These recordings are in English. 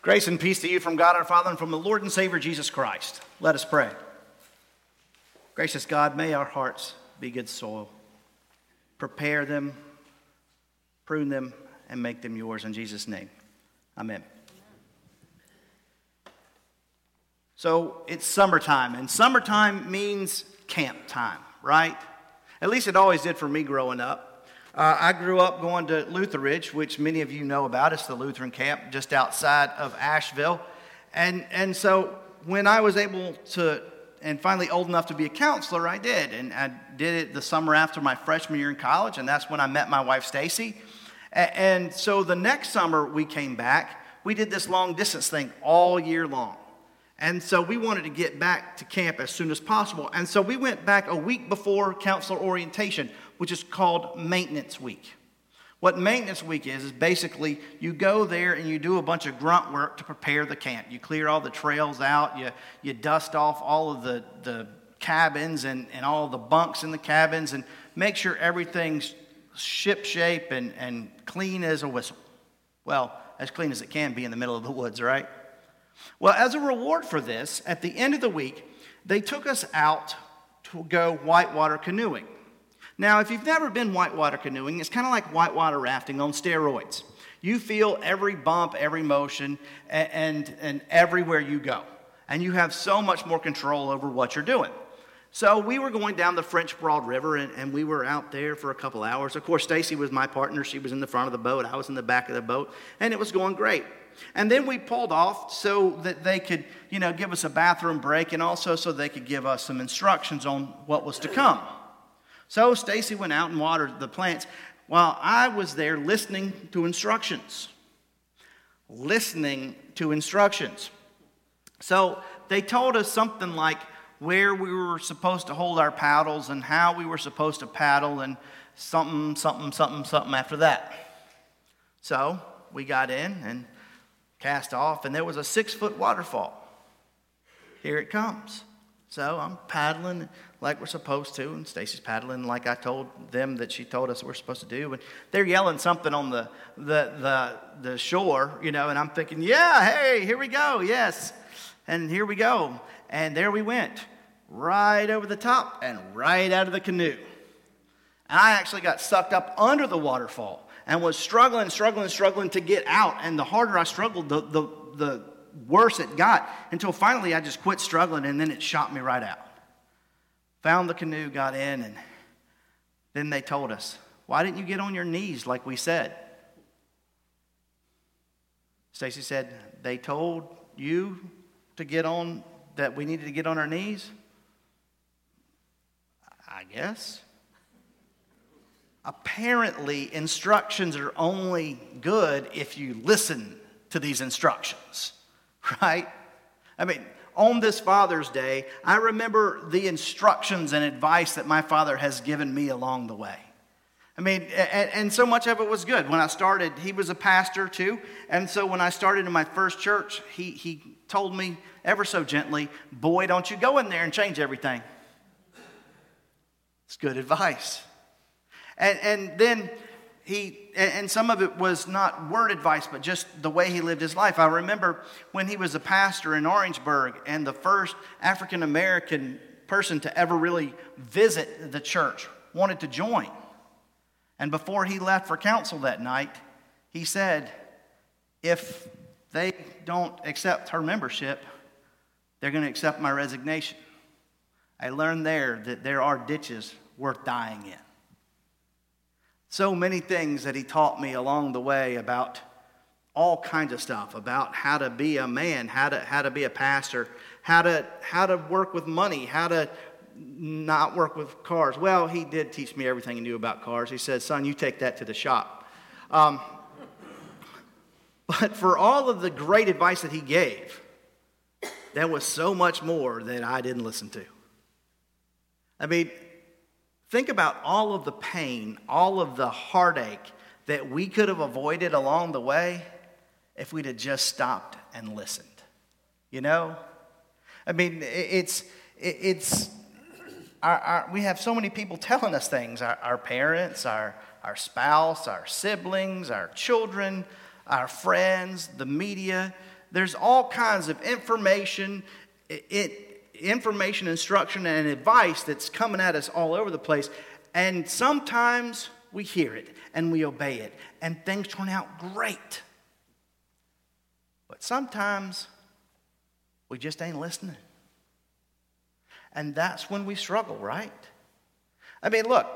Grace and peace to you from God our Father and from the Lord and Savior Jesus Christ. Let us pray. Gracious God, may our hearts be good soil. Prepare them, prune them, and make them yours in Jesus' name. Amen. So it's summertime, and summertime means camp time, right? At least it always did for me growing up. Uh, I grew up going to Lutheridge, which many of you know about. It's the Lutheran camp just outside of Asheville. And, and so when I was able to, and finally old enough to be a counselor, I did. And I did it the summer after my freshman year in college, and that's when I met my wife, Stacy. And so the next summer we came back, we did this long distance thing all year long. And so we wanted to get back to camp as soon as possible. And so we went back a week before counselor orientation, which is called maintenance week. What maintenance week is, is basically you go there and you do a bunch of grunt work to prepare the camp. You clear all the trails out, you, you dust off all of the, the cabins and, and all the bunks in the cabins, and make sure everything's ship shape and, and clean as a whistle. Well, as clean as it can be in the middle of the woods, right? Well, as a reward for this, at the end of the week, they took us out to go whitewater canoeing. Now, if you've never been whitewater canoeing, it's kind of like whitewater rafting on steroids. You feel every bump, every motion, and, and, and everywhere you go. And you have so much more control over what you're doing. So we were going down the French Broad River and, and, we were out there for a couple hours. Of course, Stacy was my partner. She was in the front of the boat. I was in the back of the boat, and it was going great. And then we pulled off so that they could, you know, give us a bathroom break and also so they could give us some instructions on what was to come. So Stacy went out and watered the plants while I was there listening to instructions. Listening to instructions. So they told us something like where we were supposed to hold our paddles and how we were supposed to paddle and something, something, something, something after that. So we got in and cast off, and there was a six foot waterfall. Here it comes. So I'm paddling like we're supposed to, and Stacy's paddling like I told them that she told us we're supposed to do. And they're yelling something on the, the, the, the shore, you know, and I'm thinking, yeah, hey, here we go, yes. And here we go. And there we went, right over the top and right out of the canoe. And I actually got sucked up under the waterfall and was struggling, struggling, struggling to get out. And the harder I struggled, the, the, the worse it got until finally I just quit struggling and then it shot me right out. Found the canoe, got in, and then they told us, Why didn't you get on your knees like we said? Stacy said, They told you to get on, that we needed to get on our knees? I guess apparently instructions are only good if you listen to these instructions, right? I mean, on this Father's Day, I remember the instructions and advice that my father has given me along the way. I mean, and, and, so much of it was good. When I started, he was a pastor too. And so when I started in my first church, he, he told me ever so gently, Boy, don't you go in there and change everything. It's good advice. And, and then he, and some of it was not word advice, but just the way he lived his life. I remember when he was a pastor in Orangeburg and the first African American person to ever really visit the church wanted to join. And before he left for council that night, he said, If they don't accept her membership, they're going to accept my resignation. I learned there that there are ditches worth dying in. So many things that he taught me along the way about all kinds of stuff about how to be a man, how to, how to be a pastor, how to, how to work with money, how to not work with cars. Well, he did teach me everything he knew about cars. He said, Son, you take that to the shop. Um, but for all of the great advice that he gave, there was so much more that I didn't listen to. I mean, Think about all of the pain, all of the heartache that we could have avoided along the way if we'd have just stopped and listened. You know? I mean, it's, it's, our, our, we have so many people telling us things our, our parents, our, our spouse, our siblings, our children, our friends, the media. there's all kinds of information, it, information, instruction, and advice that's coming at us all over the place. And sometimes we hear it and we obey it, and things turn out great. But sometimes we just ain't listening. And that's when we struggle, right? I mean, look,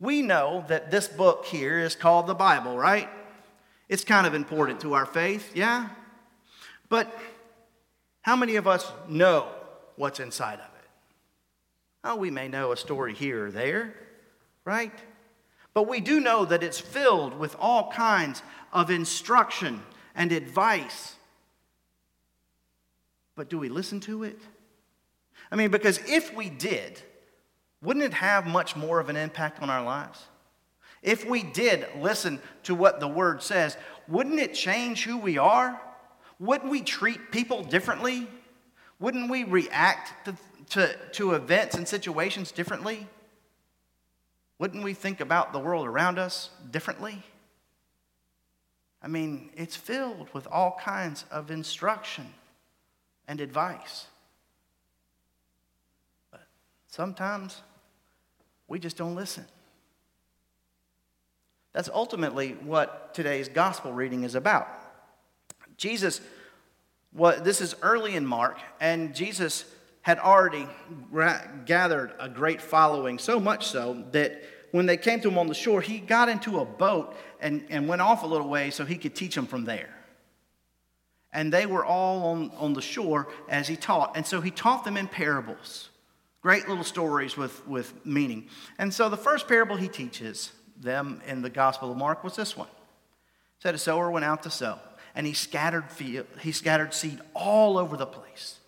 we know that this book here is called the Bible, right? It's kind of important to our faith, yeah? But how many of us know what's inside of it? Oh, we may know a story here or there, right? But we do know that it's filled with all kinds of instruction and advice. But do we listen to it? I mean, because if we did, wouldn't it have much more of an impact on our lives? If we did listen to what the word says, wouldn't it change who we are? Wouldn't we treat people differently? Wouldn't we react to, to, to events and situations differently? Wouldn't we think about the world around us differently? I mean, it's filled with all kinds of instruction and advice. But sometimes we just don't listen. That's ultimately what today's gospel reading is about. Jesus, what, this is early in Mark, and Jesus had already gathered a great following, so much so that when they came to him on the shore, he got into a boat and, and went off a little way so he could teach them from there. And they were all on, on the shore as he taught. And so he taught them in parables, great little stories with, with meaning. And so the first parable he teaches them in the Gospel of Mark was this one. Said a sower went out to sow, and he scattered, field, he scattered seed all over the place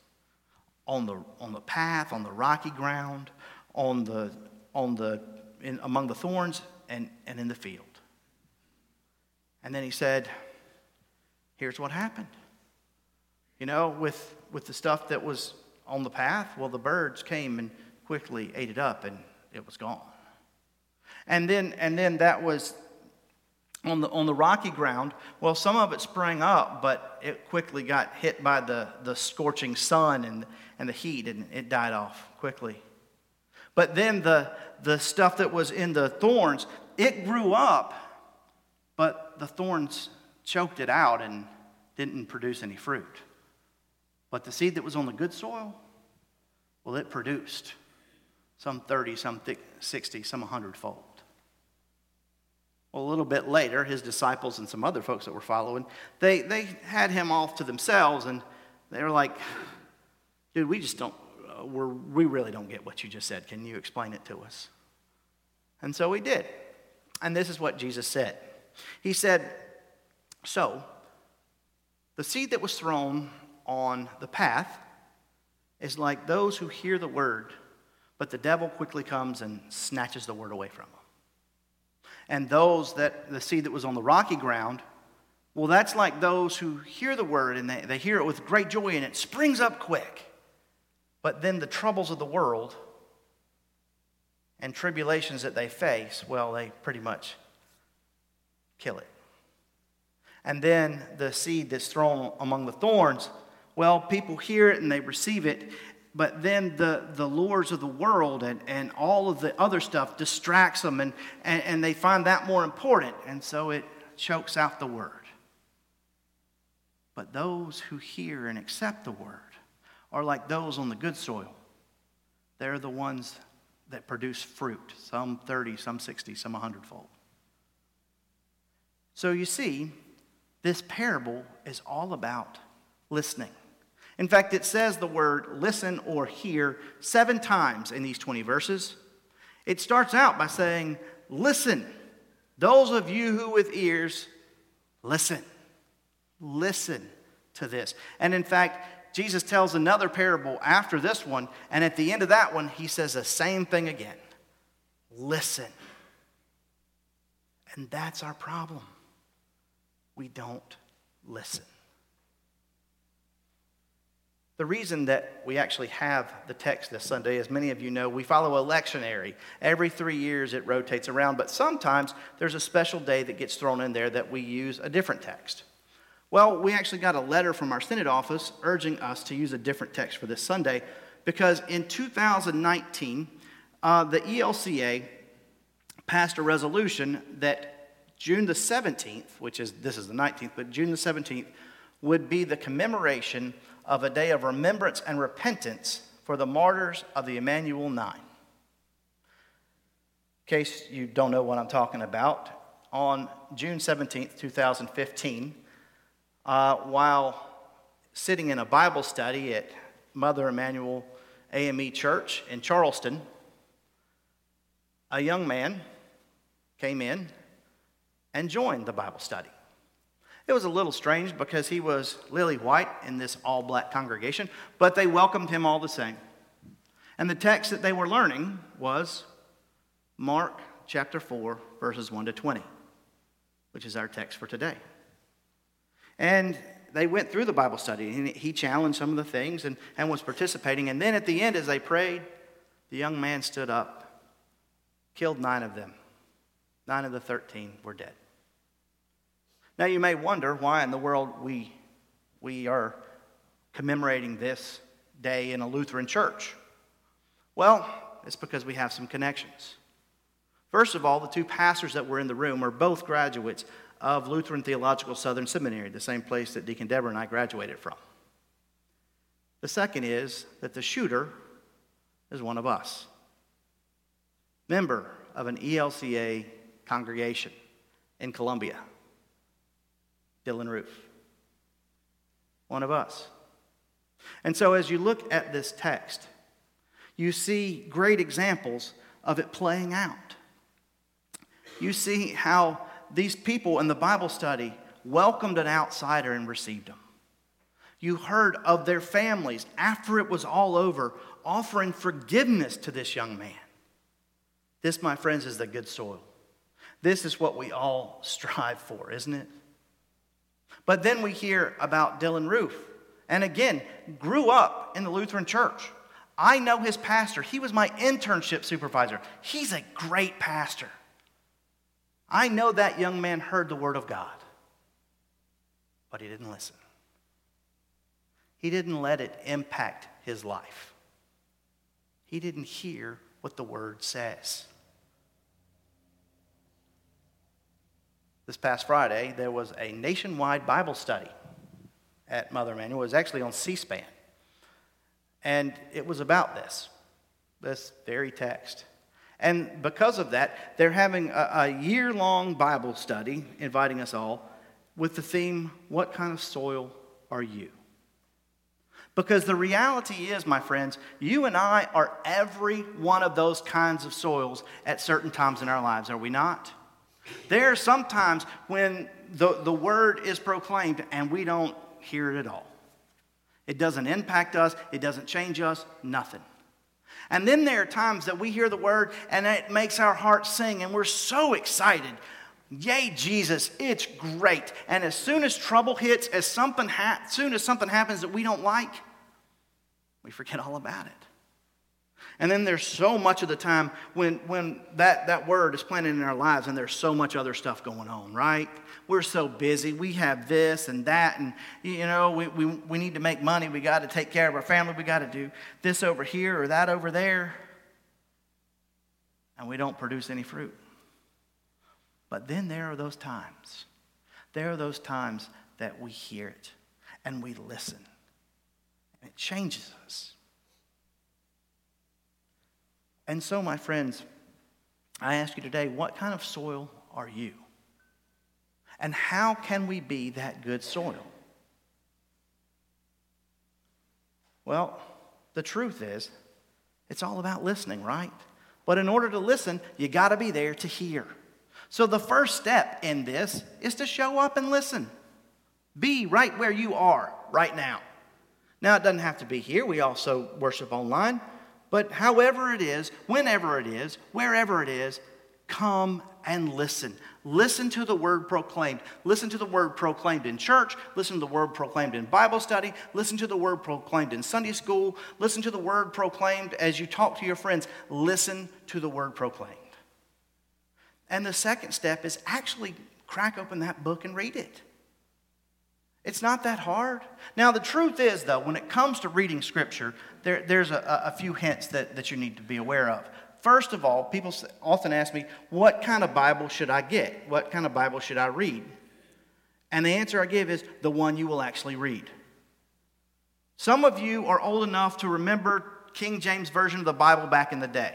on the, on the path, on the rocky ground, on the, on the, in, among the thorns, and, and in the field. And then he said, Here's what happened. You know, with, with the stuff that was on the path, well, the birds came and quickly ate it up, and it was gone. And then, and then that was on the, on the rocky ground. Well, some of it sprang up, but it quickly got hit by the, the scorching sun and, and the heat, and it died off quickly. But then the, the stuff that was in the thorns, it grew up, but the thorns choked it out and didn't produce any fruit. But the seed that was on the good soil, well, it produced some 30, some 60, some 100 fold. Well, a little bit later, his disciples and some other folks that were following, they, they had him off to themselves, and they were like, dude, we just don't, uh, we're, we really don't get what you just said. Can you explain it to us? And so we did. And this is what Jesus said. He said, So, the seed that was thrown on the path is like those who hear the word, but the devil quickly comes and snatches the word away from them and those that the seed that was on the rocky ground, well, that's like those who hear the word and they, they hear it with great joy and it springs up quick. But then the troubles of the world and tribulations that they face, well, they pretty much kill it. And then the seed that's thrown among the thorns, well, people hear it and they receive it, but then the, the lures of the world and, and all of the other stuff distracts them and, and, and they find that more important. And so it chokes out the word. But those who hear and accept the word are like those on the good soil. They're the ones that produce fruit some 30 some 60 some 100 fold so you see this parable is all about listening in fact, it says the word listen or hear seven times in these 20 verses. It starts out by saying, Listen, those of you who with ears, listen. Listen to this. And in fact, Jesus tells another parable after this one, and at the end of that one, he says the same thing again listen. And that's our problem. We don't listen. The reason that we actually have the text this Sunday, as many of you know, we follow a lectionary. Every three years it rotates around, but sometimes there's a special day that gets thrown in there that we use a different text. Well, we actually got a letter from our Synod office urging us to use a different text for this Sunday because in 2019, uh, the ELCA passed a resolution that June the 17th, which is this is the 19th, but June the 17th would be the commemoration of a day of remembrance and repentance for the martyrs of the Emanuel Nine. In case you don't know what I'm talking about, on June 17th, 2015, uh, while sitting in a Bible study at Mother Emanuel AME Church in Charleston, a young man came in and joined the Bible study. It was a little strange because he was lily white in this all black congregation, but they welcomed him all the same. And the text that they were learning was Mark chapter 4, verses 1 to 20, which is our text for today. And they went through the Bible study, and he challenged some of the things and, and was participating. And then at the end, as they prayed, the young man stood up, killed nine of them. Nine of the 13 were dead. Now, you may wonder why in the world we, we are commemorating this day in a Lutheran church. Well, it's because we have some connections. First of all, the two pastors that were in the room are both graduates of Lutheran Theological Southern Seminary, the same place that Deacon Deborah and I graduated from. The second is that the shooter is one of us, member of an ELCA congregation in Columbia, Dylann Roof. One of us. And so, as you look at this text, you see great examples of it playing out. You see how these people in the Bible study welcomed an outsider and received him. You heard of their families after it was all over offering forgiveness to this young man. This, my friends, is the good soil. This is what we all strive for, isn't it? But then we hear about Dylann Roof. And again, grew up in the Lutheran church. I know his pastor. He was my internship supervisor. He's a great pastor. I know that young man heard the word of God, but he didn't listen. He didn't let it impact his life. He didn't hear what the word says. This past Friday, there was a nationwide Bible study at Mother Emanuel. It was actually on C SPAN. And it was about this, this very text. And because of that, they're having a, a year long Bible study, inviting us all, with the theme, What kind of soil are you? Because the reality is, my friends, you and I are every one of those kinds of soils at certain times in our lives, are we not? There are sometimes when the, the word is proclaimed and we don't hear it at all. It doesn't impact us, it doesn't change us, nothing. And then there are times that we hear the word and it makes our hearts sing and we're so excited. Yay, Jesus, it's great. And as soon as trouble hits, as something ha- soon as something happens that we don't like, we forget all about it. And then there's so much of the time when, when that, that word is planted in our lives and there's so much other stuff going on, right? We're so busy. We have this and that, and, you know, we, we, we need to make money. We got to take care of our family. We got to do this over here or that over there. And we don't produce any fruit. But then there are those times. There are those times that we hear it and we listen. And it changes us. And so, my friends, I ask you today what kind of soil are you? And how can we be that good soil? Well, the truth is, it's all about listening, right? But in order to listen, you got to be there to hear. So the first step in this is to show up and listen. Be right where you are right now. Now, it doesn't have to be here. We also worship online. But however it is, whenever it is, wherever it is, come and listen. Listen to the word proclaimed. Listen to the word proclaimed in church. Listen to the word proclaimed in Bible study. Listen to the word proclaimed in Sunday school. Listen to the word proclaimed as you talk to your friends. Listen to the word proclaimed. And the second step is actually crack open that book and read it. It's not that hard. Now, the truth is, though, when it comes to reading Scripture, there, there's a, a few hints that, that you need to be aware of. First of all, people often ask me, What kind of Bible should I get? What kind of Bible should I read? And the answer I give is the one you will actually read. Some of you are old enough to remember King James Version of the Bible back in the day.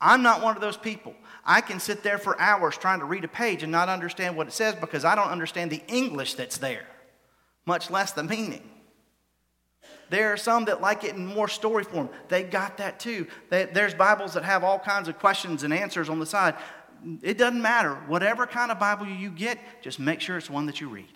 I'm not one of those people. I can sit there for hours trying to read a page and not understand what it says because I don't understand the English that's there, much less the meaning. There are some that like it in more story form. They got that too. there's Bibles that have all kinds of questions and answers on the side. It doesn't matter. Whatever kind of Bible you get, just make sure it's one that you read.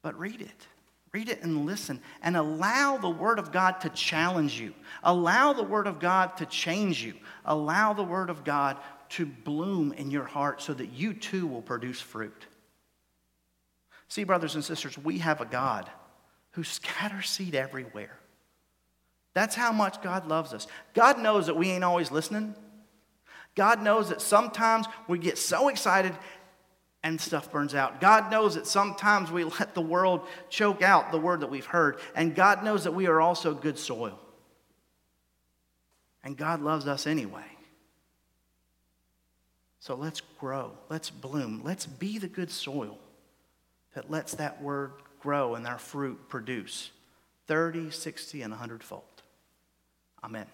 But read it. Read it and listen and allow the Word of God to challenge you. Allow the Word of God to change you. Allow the Word of God to bloom in your heart so that you too will produce fruit. See, brothers and sisters, we have a God who scatters seed everywhere. That's how much God loves us. God knows that we ain't always listening. God knows that sometimes we get so excited and stuff burns out. God knows that sometimes we let the world choke out the word that we've heard. And God knows that we are also good soil. And God loves us anyway. So let's grow, let's bloom, let's be the good soil that lets that word grow and our fruit produce 30, 60, and 100 fold. Amen.